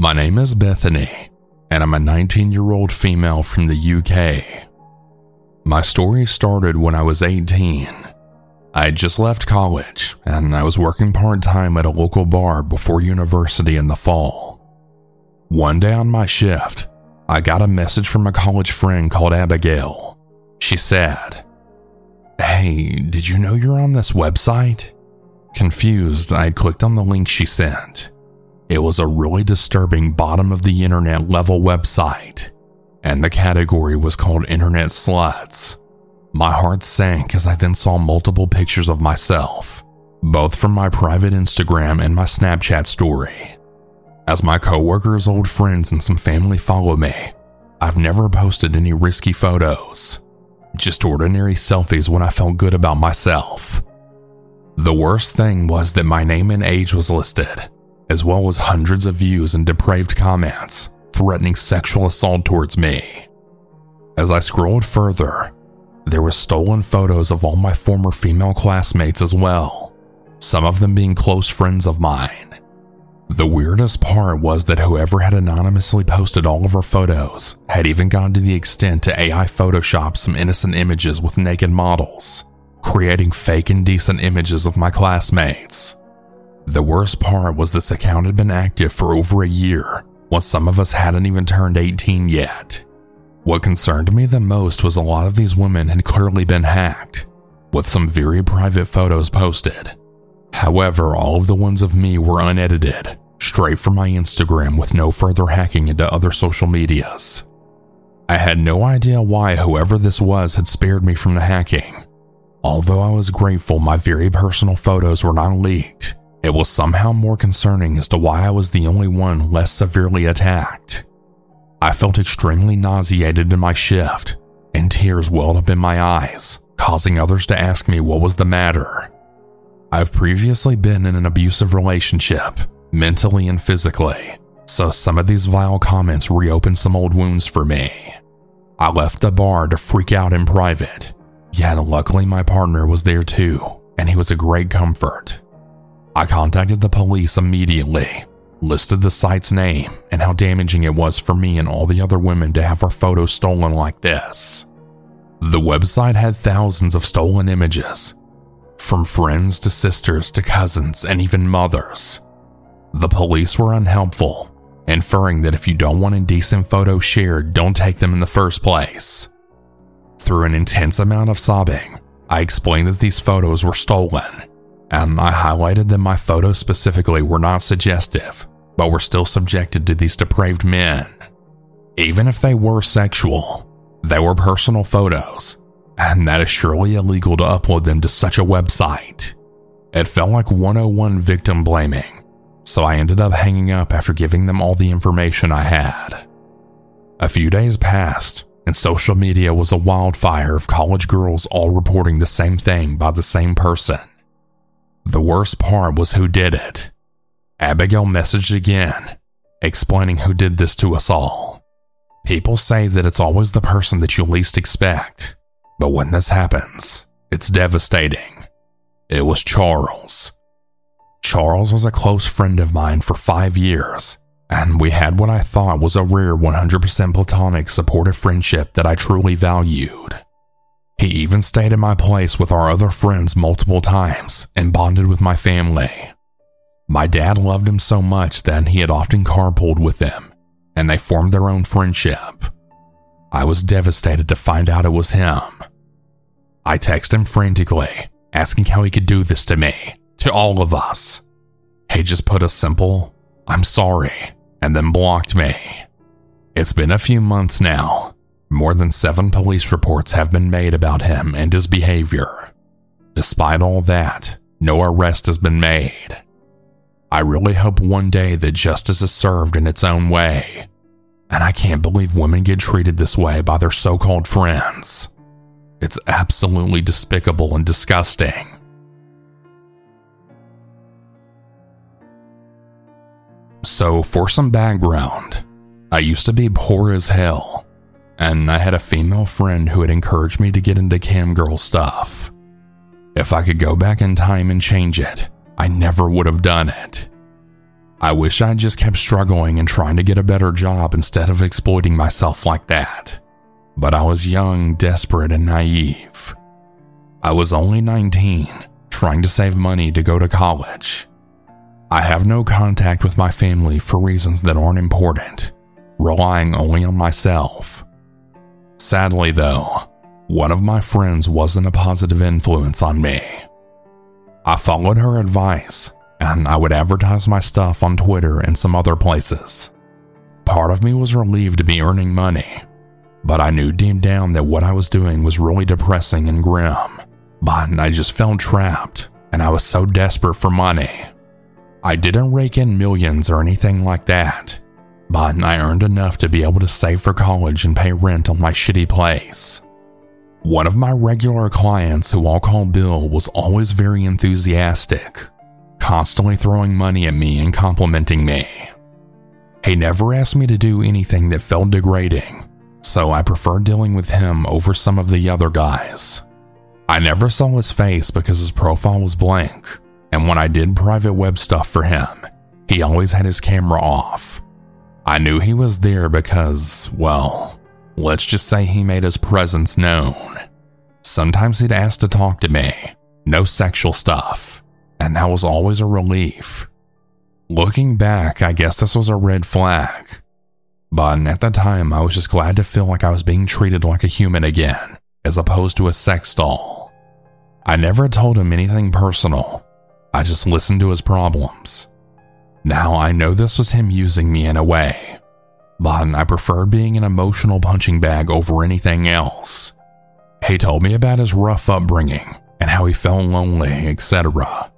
My name is Bethany, and I'm a 19 year old female from the UK. My story started when I was 18. I had just left college, and I was working part time at a local bar before university in the fall. One day on my shift, I got a message from a college friend called Abigail. She said, Hey, did you know you're on this website? Confused, I had clicked on the link she sent. It was a really disturbing bottom of the internet level website, and the category was called Internet Sluts. My heart sank as I then saw multiple pictures of myself, both from my private Instagram and my Snapchat story. As my coworkers, old friends, and some family follow me, I've never posted any risky photos, just ordinary selfies when I felt good about myself. The worst thing was that my name and age was listed, as well as hundreds of views and depraved comments threatening sexual assault towards me. As I scrolled further, there were stolen photos of all my former female classmates as well, some of them being close friends of mine. The weirdest part was that whoever had anonymously posted all of our photos had even gone to the extent to AI Photoshop some innocent images with naked models, creating fake indecent images of my classmates. The worst part was this account had been active for over a year, while some of us hadn't even turned 18 yet. What concerned me the most was a lot of these women had clearly been hacked, with some very private photos posted. However, all of the ones of me were unedited, straight from my Instagram with no further hacking into other social medias. I had no idea why whoever this was had spared me from the hacking. Although I was grateful my very personal photos were not leaked, it was somehow more concerning as to why I was the only one less severely attacked. I felt extremely nauseated in my shift, and tears welled up in my eyes, causing others to ask me what was the matter. I've previously been in an abusive relationship, mentally and physically, so some of these vile comments reopened some old wounds for me. I left the bar to freak out in private, yet luckily my partner was there too, and he was a great comfort. I contacted the police immediately, listed the site's name and how damaging it was for me and all the other women to have our photos stolen like this. The website had thousands of stolen images, from friends to sisters to cousins and even mothers. The police were unhelpful, inferring that if you don't want indecent photos shared, don't take them in the first place. Through an intense amount of sobbing, I explained that these photos were stolen and I highlighted that my photos specifically were not suggestive, but were still subjected to these depraved men. Even if they were sexual, they were personal photos, and that is surely illegal to upload them to such a website. It felt like 101 victim blaming, so I ended up hanging up after giving them all the information I had. A few days passed, and social media was a wildfire of college girls all reporting the same thing by the same person. The worst part was who did it. Abigail messaged again, explaining who did this to us all. People say that it's always the person that you least expect, but when this happens, it's devastating. It was Charles. Charles was a close friend of mine for five years, and we had what I thought was a rare 100% platonic supportive friendship that I truly valued. He even stayed at my place with our other friends multiple times and bonded with my family. My dad loved him so much that he had often carpooled with them, and they formed their own friendship. I was devastated to find out it was him. I texted him frantically, asking how he could do this to me, to all of us. He just put a simple, I'm sorry, and then blocked me. It's been a few months now, more than seven police reports have been made about him and his behavior. Despite all that, no arrest has been made. I really hope one day that justice is served in its own way. And I can't believe women get treated this way by their so called friends. It's absolutely despicable and disgusting. So, for some background, I used to be poor as hell and I had a female friend who had encouraged me to get into cam girl stuff. If I could go back in time and change it, I never would have done it. I wish I'd just kept struggling and trying to get a better job instead of exploiting myself like that. But I was young, desperate, and naive. I was only 19, trying to save money to go to college. I have no contact with my family for reasons that aren't important, relying only on myself. Sadly, though, one of my friends wasn't a positive influence on me. I followed her advice and I would advertise my stuff on Twitter and some other places. Part of me was relieved to be earning money, but I knew deep down that what I was doing was really depressing and grim. But I just felt trapped, and I was so desperate for money. I didn't rake in millions or anything like that, but I earned enough to be able to save for college and pay rent on my shitty place. One of my regular clients, who I'll call Bill, was always very enthusiastic constantly throwing money at me and complimenting me. He never asked me to do anything that felt degrading, so I preferred dealing with him over some of the other guys. I never saw his face because his profile was blank, and when I did private web stuff for him, he always had his camera off. I knew he was there because, well, let's just say he made his presence known. Sometimes he'd ask to talk to me, no sexual stuff, and that was always a relief. Looking back, I guess this was a red flag. But at the time, I was just glad to feel like I was being treated like a human again, as opposed to a sex doll. I never told him anything personal, I just listened to his problems. Now I know this was him using me in a way, but I preferred being an emotional punching bag over anything else. He told me about his rough upbringing and how he felt lonely, etc.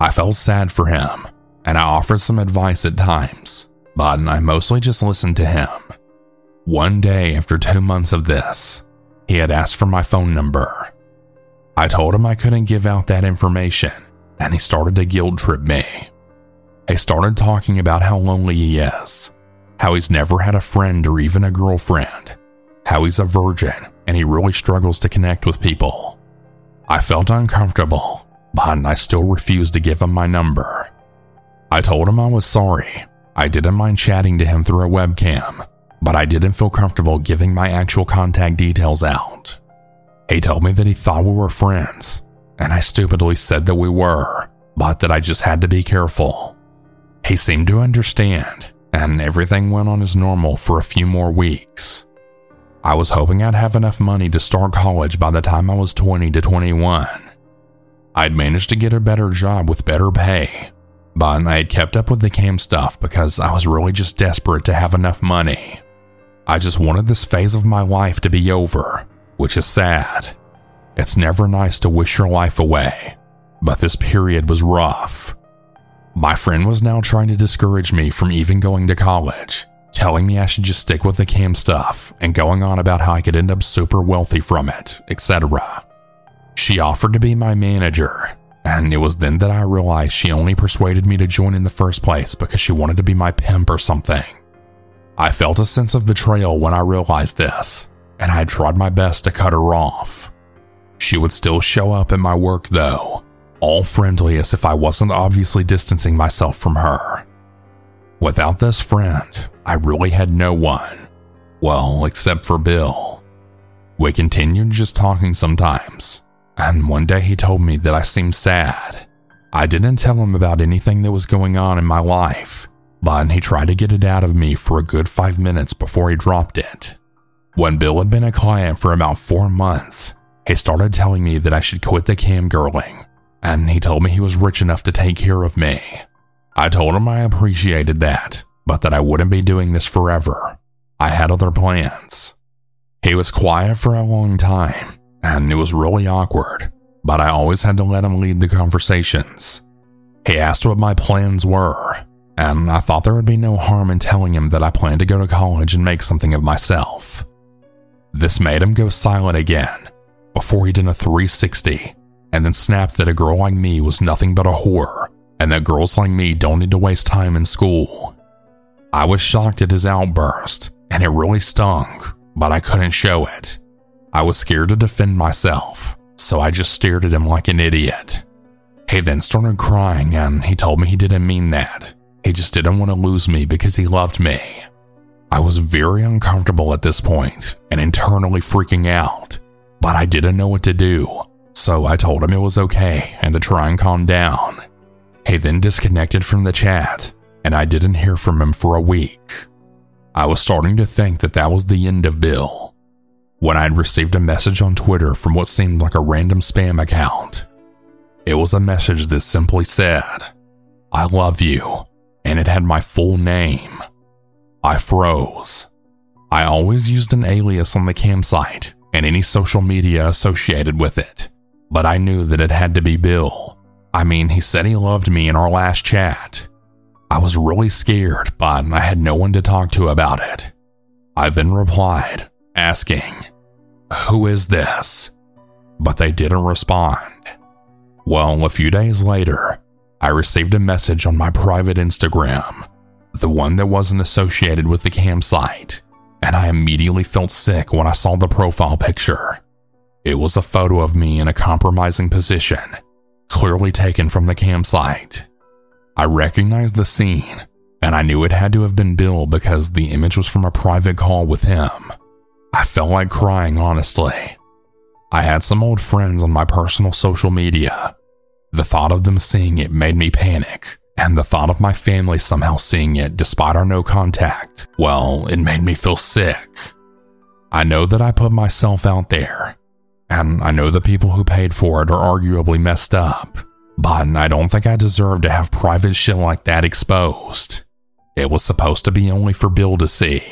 I felt sad for him, and I offered some advice at times, but I mostly just listened to him. One day, after two months of this, he had asked for my phone number. I told him I couldn't give out that information, and he started to guilt trip me. He started talking about how lonely he is, how he's never had a friend or even a girlfriend, how he's a virgin and he really struggles to connect with people. I felt uncomfortable but I still refused to give him my number. I told him I was sorry. I didn't mind chatting to him through a webcam, but I didn't feel comfortable giving my actual contact details out. He told me that he thought we were friends, and I stupidly said that we were, but that I just had to be careful. He seemed to understand, and everything went on as normal for a few more weeks. I was hoping I'd have enough money to start college by the time I was 20 to 21. I'd managed to get a better job with better pay, but I had kept up with the cam stuff because I was really just desperate to have enough money. I just wanted this phase of my life to be over, which is sad. It's never nice to wish your life away, but this period was rough. My friend was now trying to discourage me from even going to college, telling me I should just stick with the cam stuff and going on about how I could end up super wealthy from it, etc. She offered to be my manager, and it was then that I realized she only persuaded me to join in the first place because she wanted to be my pimp or something. I felt a sense of betrayal when I realized this, and I tried my best to cut her off. She would still show up at my work though, all friendly as if I wasn't obviously distancing myself from her. Without this friend, I really had no one. Well, except for Bill. We continued just talking sometimes, and one day he told me that I seemed sad. I didn't tell him about anything that was going on in my life, but he tried to get it out of me for a good five minutes before he dropped it. When Bill had been a client for about four months, he started telling me that I should quit the cam girling, and he told me he was rich enough to take care of me. I told him I appreciated that, but that I wouldn't be doing this forever. I had other plans. He was quiet for a long time, and it was really awkward, but I always had to let him lead the conversations. He asked what my plans were, and I thought there would be no harm in telling him that I planned to go to college and make something of myself. This made him go silent again before he did a 360 and then snapped that a girl like me was nothing but a whore and that girls like me don't need to waste time in school. I was shocked at his outburst and it really stung, but I couldn't show it. I was scared to defend myself, so I just stared at him like an idiot. He then started crying and he told me he didn't mean that, He just didn't want to lose me because he loved me. I was very uncomfortable at this point and internally freaking out, but I didn't know what to do, so I told him it was okay and to try and calm down. He then disconnected from the chat, and I didn't hear from him for a week. I was starting to think that that was the end of Bill when I had received a message on Twitter from what seemed like a random spam account. It was a message that simply said, I love you, and it had my full name. I froze. I always used an alias on the campsite and any social media associated with it, but I knew that it had to be Bill. I mean, he said he loved me in our last chat. I was really scared, but I had no one to talk to about it. I then replied, asking, Who is this? But they didn't respond. Well, a few days later, I received a message on my private Instagram, the one that wasn't associated with the campsite, and I immediately felt sick when I saw the profile picture. It was a photo of me in a compromising position, clearly taken from the campsite. I recognized the scene, and I knew it had to have been Bill because the image was from a private call with him. I felt like crying, honestly. I had some old friends on my personal social media. The thought of them seeing it made me panic, and the thought of my family somehow seeing it despite our no contact, well, it made me feel sick. I know that I put myself out there, and I know the people who paid for it are arguably messed up, but I don't think I deserve to have private shit like that exposed. It was supposed to be only for Bill to see,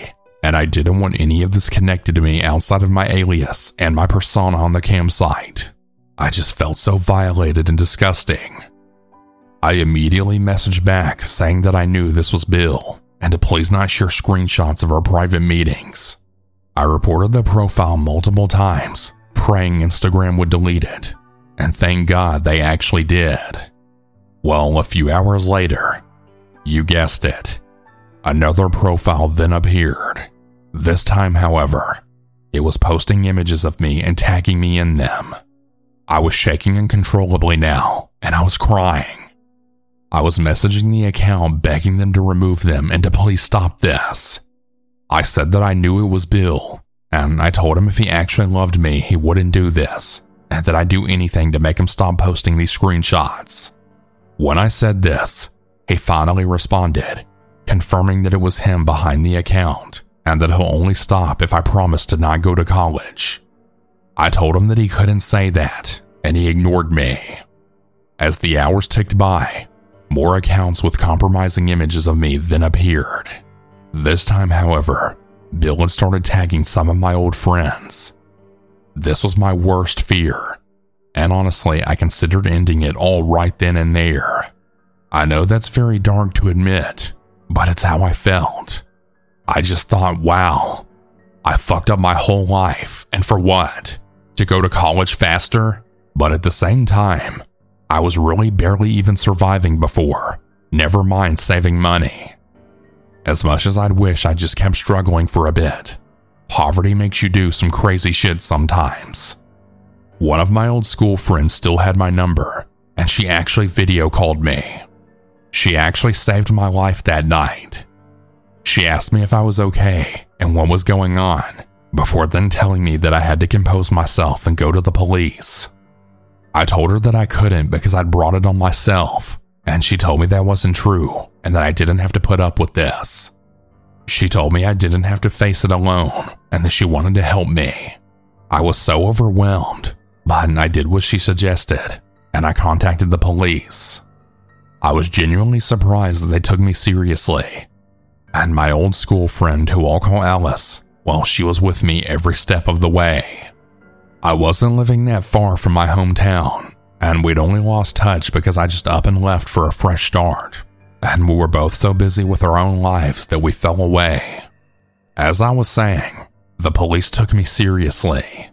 and I didn't want any of this connected to me outside of my alias and my persona on the campsite. I just felt so violated and disgusting. I immediately messaged back saying that I knew this was Bill and to please not share screenshots of our private meetings. I reported the profile multiple times, praying Instagram would delete it, and thank God they actually did. Well, a few hours later, you guessed it, another profile then appeared. This time, however, it was posting images of me and tagging me in them. I was shaking uncontrollably now, and I was crying. I was messaging the account begging them to remove them and to please stop this. I said that I knew it was Bill, and I told him if he actually loved me, he wouldn't do this, and that I'd do anything to make him stop posting these screenshots. When I said this, he finally responded, confirming that it was him behind the account and that he'll only stop if I promise to not go to college. I told him that he couldn't say that, and he ignored me. As the hours ticked by, more accounts with compromising images of me then appeared. This time, however, Bill had started tagging some of my old friends. This was my worst fear, and honestly, I considered ending it all right then and there. I know that's very dark to admit, but it's how I felt. I just thought, wow, I fucked up my whole life, and for what? To go to college faster? But at the same time, I was really barely even surviving before, never mind saving money. As much as I'd wish I just kept struggling for a bit, poverty makes you do some crazy shit sometimes. One of my old school friends still had my number, and she actually video called me. She actually saved my life that night. She asked me if I was okay and what was going on, before then telling me that I had to compose myself and go to the police. I told her that I couldn't because I'd brought it on myself, and she told me that wasn't true and that I didn't have to put up with this. She told me I didn't have to face it alone and that she wanted to help me. I was so overwhelmed, but I did what she suggested, and I contacted the police. I was genuinely surprised that they took me seriously and my old school friend who I'll call Alice, well, she was with me every step of the way. I wasn't living that far from my hometown, and we'd only lost touch because I just up and left for a fresh start, and we were both so busy with our own lives that we fell away. As I was saying, the police took me seriously.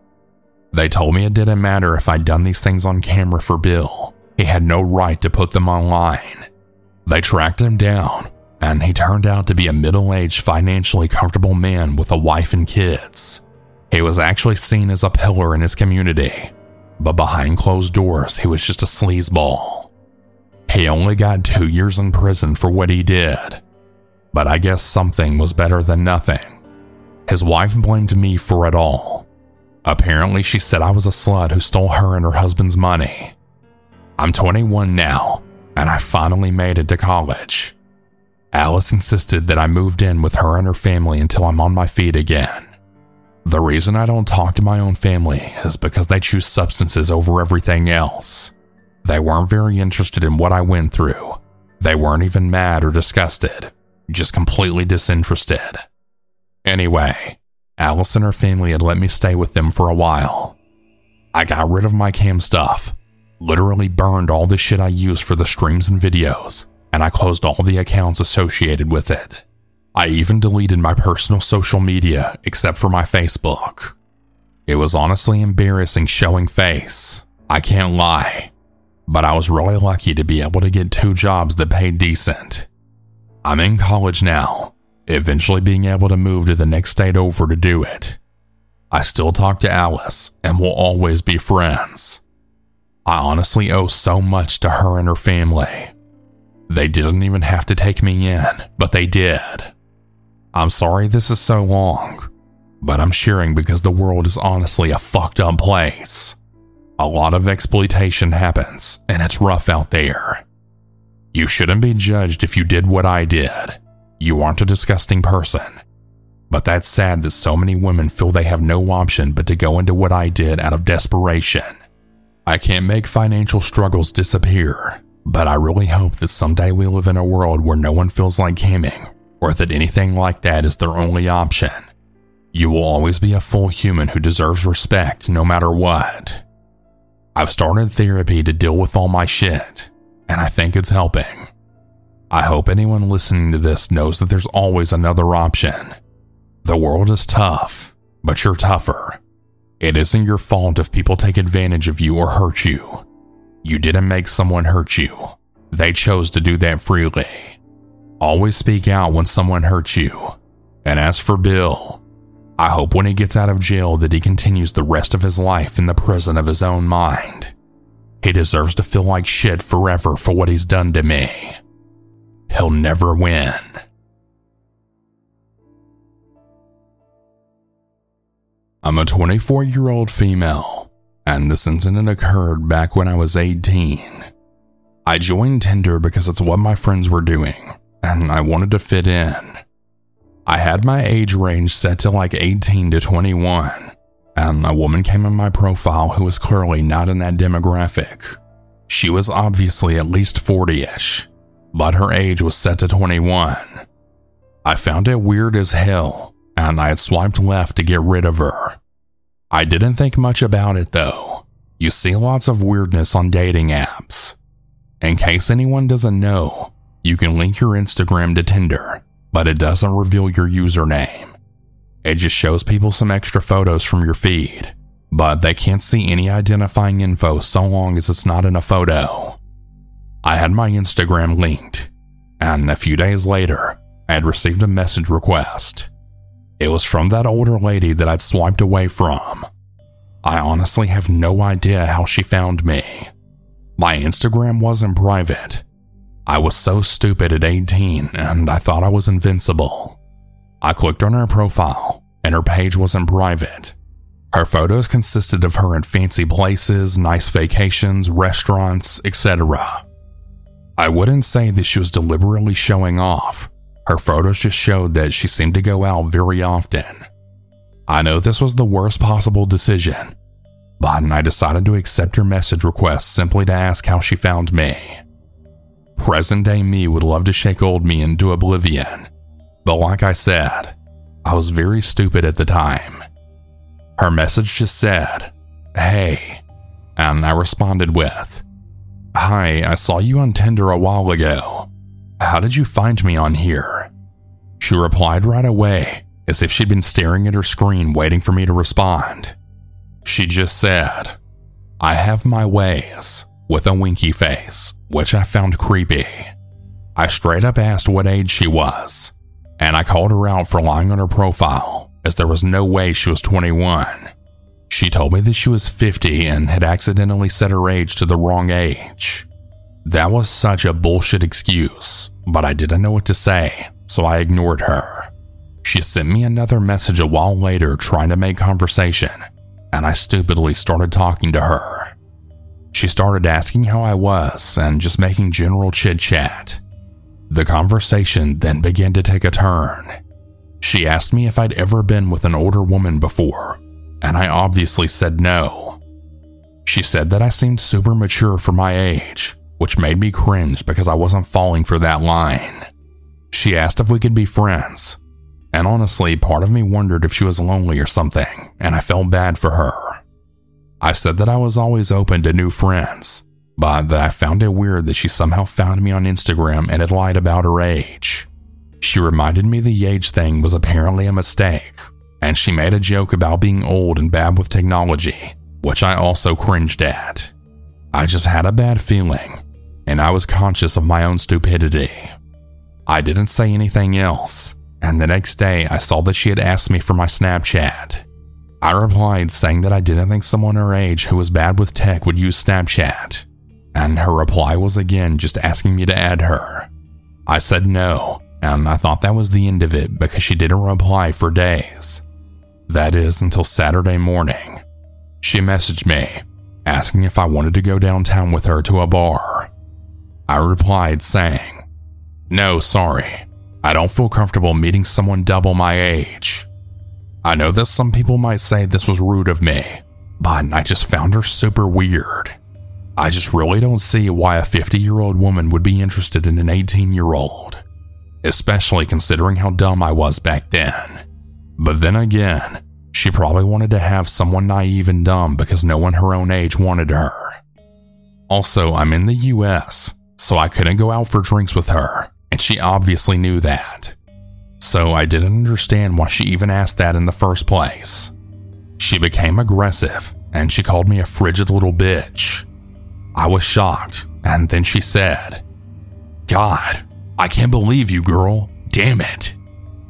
They told me it didn't matter if I'd done these things on camera for Bill, he had no right to put them online. They tracked him down and he turned out to be a middle aged, financially comfortable man with a wife and kids. He was actually seen as a pillar in his community, but behind closed doors, he was just a sleazeball. He only got two years in prison for what he did. But I guess something was better than nothing. His wife blamed me for it all. Apparently, she said I was a slut who stole her and her husband's money. I'm 21 now, and I finally made it to college. Alice insisted that I moved in with her and her family until I'm on my feet again. The reason I don't talk to my own family is because they choose substances over everything else. They weren't very interested in what I went through. They weren't even mad or disgusted, just completely disinterested. Anyway, Alice and her family had let me stay with them for a while. I got rid of my cam stuff, literally burned all the shit I used for the streams and videos, and I closed all the accounts associated with it. I even deleted my personal social media except for my Facebook. It was honestly embarrassing showing face. I can't lie. But I was really lucky to be able to get two jobs that paid decent. I'm in college now, eventually being able to move to the next state over to do it. I still talk to Alice and will always be friends. I honestly owe so much to her and her family. They didn't even have to take me in, but they did. I'm sorry this is so long, but I'm sharing because the world is honestly a fucked up place. A lot of exploitation happens, and it's rough out there. You shouldn't be judged if you did what I did. You aren't a disgusting person. But that's sad that so many women feel they have no option but to go into what I did out of desperation. I can't make financial struggles disappear, but I really hope that someday we live in a world where no one feels like camming or that anything like that is their only option. You will always be a full human who deserves respect no matter what. I've started therapy to deal with all my shit, and I think it's helping. I hope anyone listening to this knows that there's always another option. The world is tough, but you're tougher. It isn't your fault if people take advantage of you or hurt you. You didn't make someone hurt you, they chose to do that freely. Always speak out when someone hurts you. And as for Bill, I hope when he gets out of jail that he continues the rest of his life in the prison of his own mind. He deserves to feel like shit forever for what he's done to me. He'll never win. I'm a 24 year old female, and this incident occurred back when I was 18. I joined Tinder because it's what my friends were doing, and I wanted to fit in. I had my age range set to like 18 to 21, and a woman came in my profile who was clearly not in that demographic. She was obviously at least 40 ish, but her age was set to 21. I found it weird as hell, and I had swiped left to get rid of her. I didn't think much about it though. You see lots of weirdness on dating apps. In case anyone doesn't know, you can link your Instagram to Tinder, but it doesn't reveal your username. It just shows people some extra photos from your feed, but they can't see any identifying info so long as it's not in a photo. I had my Instagram linked, and a few days later, I had received a message request. It was from that older lady that I'd swiped away from. I honestly have no idea how she found me. My Instagram wasn't private, I was so stupid at 18 and I thought I was invincible. I clicked on her profile and her page wasn't private. Her photos consisted of her in fancy places, nice vacations, restaurants, etc. I wouldn't say that she was deliberately showing off. Her photos just showed that she seemed to go out very often. I know this was the worst possible decision, but I decided to accept her message request simply to ask how she found me. Present day me would love to shake old me into oblivion, but like I said, I was very stupid at the time. Her message just said, Hey, and I responded with, Hi, I saw you on Tinder a while ago. How did you find me on here? She replied right away, as if she'd been staring at her screen waiting for me to respond. She just said, I have my ways with a winky face, which I found creepy. I straight up asked what age she was, and I called her out for lying on her profile, as there was no way she was 21. She told me that she was 50 and had accidentally set her age to the wrong age. That was such a bullshit excuse, but I didn't know what to say, so I ignored her. She sent me another message a while later trying to make conversation, and I stupidly started talking to her. She started asking how I was and just making general chit chat. The conversation then began to take a turn. She asked me if I'd ever been with an older woman before, and I obviously said no. She said that I seemed super mature for my age, which made me cringe because I wasn't falling for that line. She asked if we could be friends, and honestly, part of me wondered if she was lonely or something, and I felt bad for her. I said that I was always open to new friends, but that I found it weird that she somehow found me on Instagram and had lied about her age. She reminded me the age thing was apparently a mistake, and she made a joke about being old and bad with technology, which I also cringed at. I just had a bad feeling, and I was conscious of my own stupidity. I didn't say anything else, and the next day I saw that she had asked me for my Snapchat. I replied saying that I didn't think someone her age who was bad with tech would use Snapchat, and her reply was again just asking me to add her. I said no, and I thought that was the end of it because she didn't reply for days. That is until Saturday morning. She messaged me, asking if I wanted to go downtown with her to a bar. I replied saying, No, sorry. I don't feel comfortable meeting someone double my age. I know that some people might say this was rude of me, but I just found her super weird. I just really don't see why a 50 year old woman would be interested in an 18 year old, especially considering how dumb I was back then. But then again, she probably wanted to have someone naive and dumb because no one her own age wanted her. Also, I'm in the US, so I couldn't go out for drinks with her, and she obviously knew that. So I didn't understand why she even asked that in the first place. She became aggressive, and she called me a frigid little bitch. I was shocked, and then she said, God, I can't believe you, girl. Damn it.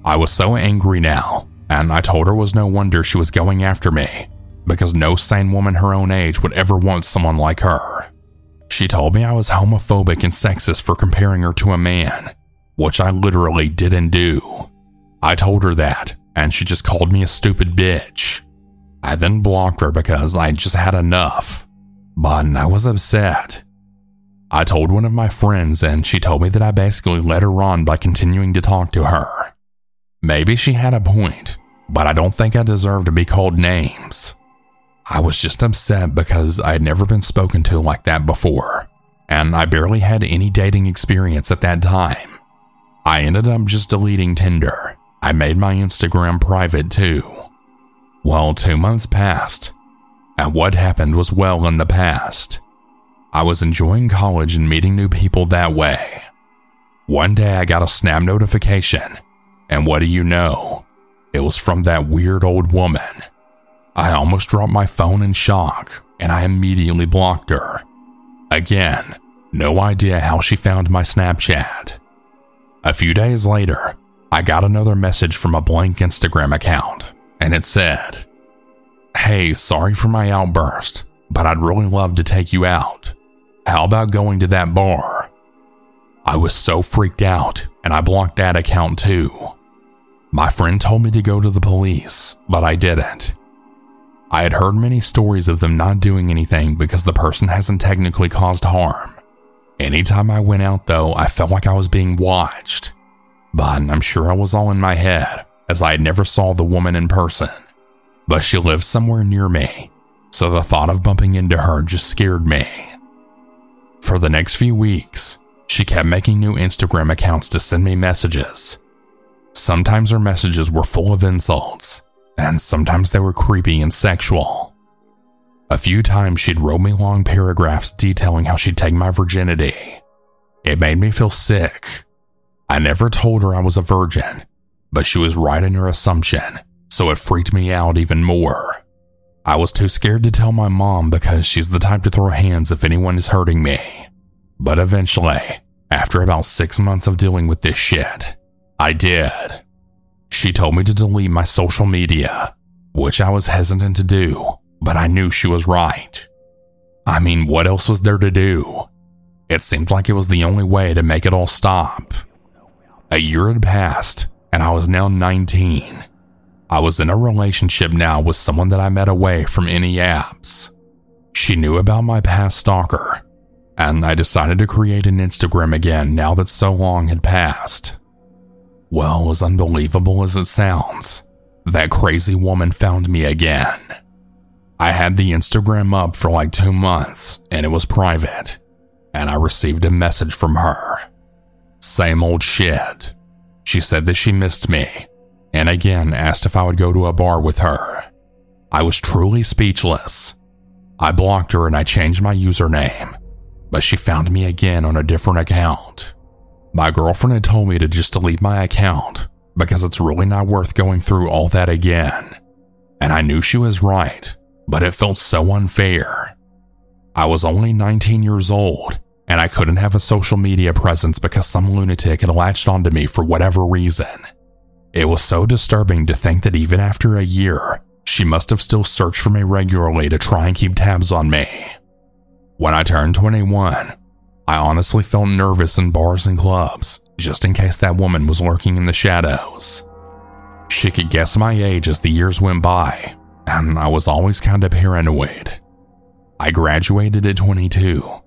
I was so angry now, and I told her it was no wonder she was going after me, because no sane woman her own age would ever want someone like her. She told me I was homophobic and sexist for comparing her to a man, which I literally didn't do. I told her that, and she just called me a stupid bitch. I then blocked her because I just had enough, but I was upset. I told one of my friends, and she told me that I basically led her on by continuing to talk to her. Maybe she had a point, but I don't think I deserve to be called names. I was just upset because I had never been spoken to like that before, and I barely had any dating experience at that time. I ended up just deleting Tinder. I made my Instagram private too. Well, two months passed, and what happened was well in the past. I was enjoying college and meeting new people that way. One day I got a snap notification, and what do you know? It was from that weird old woman. I almost dropped my phone in shock, and I immediately blocked her. Again, no idea how she found my Snapchat. A few days later, I got another message from a blank Instagram account, and it said, Hey, sorry for my outburst, but I'd really love to take you out. How about going to that bar? I was so freaked out, and I blocked that account too. My friend told me to go to the police, but I didn't. I had heard many stories of them not doing anything because the person hasn't technically caused harm. Anytime I went out, though, I felt like I was being watched. But I'm sure I was all in my head, as I had never saw the woman in person. But she lived somewhere near me, so the thought of bumping into her just scared me. For the next few weeks, she kept making new Instagram accounts to send me messages. Sometimes her messages were full of insults, and sometimes they were creepy and sexual. A few times she'd wrote me long paragraphs detailing how she'd take my virginity. It made me feel sick. I never told her I was a virgin, but she was right in her assumption, so it freaked me out even more. I was too scared to tell my mom because she's the type to throw hands if anyone is hurting me. But eventually, after about six months of dealing with this shit, I did. She told me to delete my social media, which I was hesitant to do, but I knew she was right. I mean, what else was there to do? It seemed like it was the only way to make it all stop. A year had passed, and I was now 19. I was in a relationship now with someone that I met away from any apps. She knew about my past stalker, and I decided to create an Instagram again now that so long had passed. Well, as unbelievable as it sounds, that crazy woman found me again. I had the Instagram up for like two months and it was private, and I received a message from her. Same old shit. She said that she missed me and again asked if I would go to a bar with her. I was truly speechless. I blocked her and I changed my username, but she found me again on a different account. My girlfriend had told me to just delete my account because it's really not worth going through all that again. And I knew she was right, but it felt so unfair. I was only 19 years old, and I couldn't have a social media presence because some lunatic had latched onto me for whatever reason. It was so disturbing to think that even after a year, she must have still searched for me regularly to try and keep tabs on me. When I turned 21, I honestly felt nervous in bars and clubs, just in case that woman was lurking in the shadows. She could guess my age as the years went by, and I was always kind of paranoid. I graduated at 22,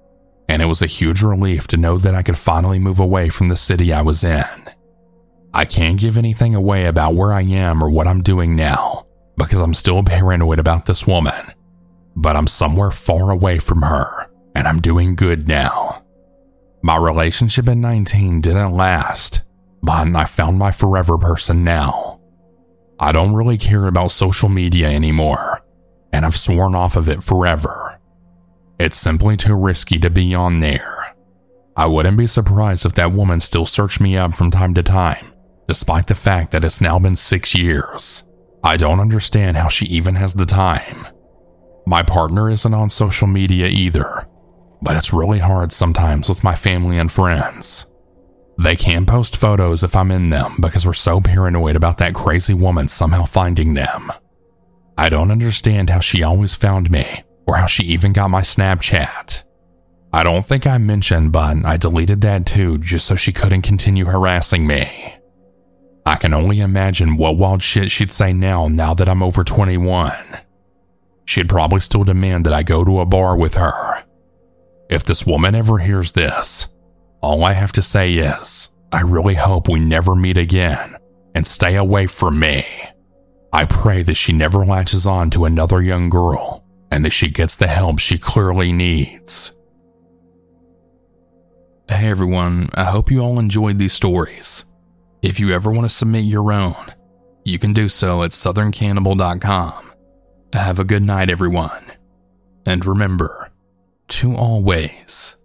and it was a huge relief to know that I could finally move away from the city I was in. I can't give anything away about where I am or what I'm doing now because I'm still paranoid about this woman, but I'm somewhere far away from her and I'm doing good now. My relationship at 19 didn't last, but I found my forever person now. I don't really care about social media anymore, and I've sworn off of it forever. It's simply too risky to be on there. I wouldn't be surprised if that woman still searched me up from time to time, despite the fact that it's now been six years. I don't understand how she even has the time. My partner isn't on social media either, but it's really hard sometimes with my family and friends. They can't post photos if I'm in them because we're so paranoid about that crazy woman somehow finding them. I don't understand how she always found me or how she even got my Snapchat. I don't think I mentioned, but I deleted that too just so she couldn't continue harassing me. I can only imagine what wild shit she'd say now, now that I'm over 21. She'd probably still demand that I go to a bar with her. If this woman ever hears this, all I have to say is, I really hope we never meet again and stay away from me. I pray that she never latches on to another young girl and that she gets the help she clearly needs. Hey everyone, I hope you all enjoyed these stories. If you ever want to submit your own, you can do so at southerncannibal.com. Have a good night, everyone. And remember to always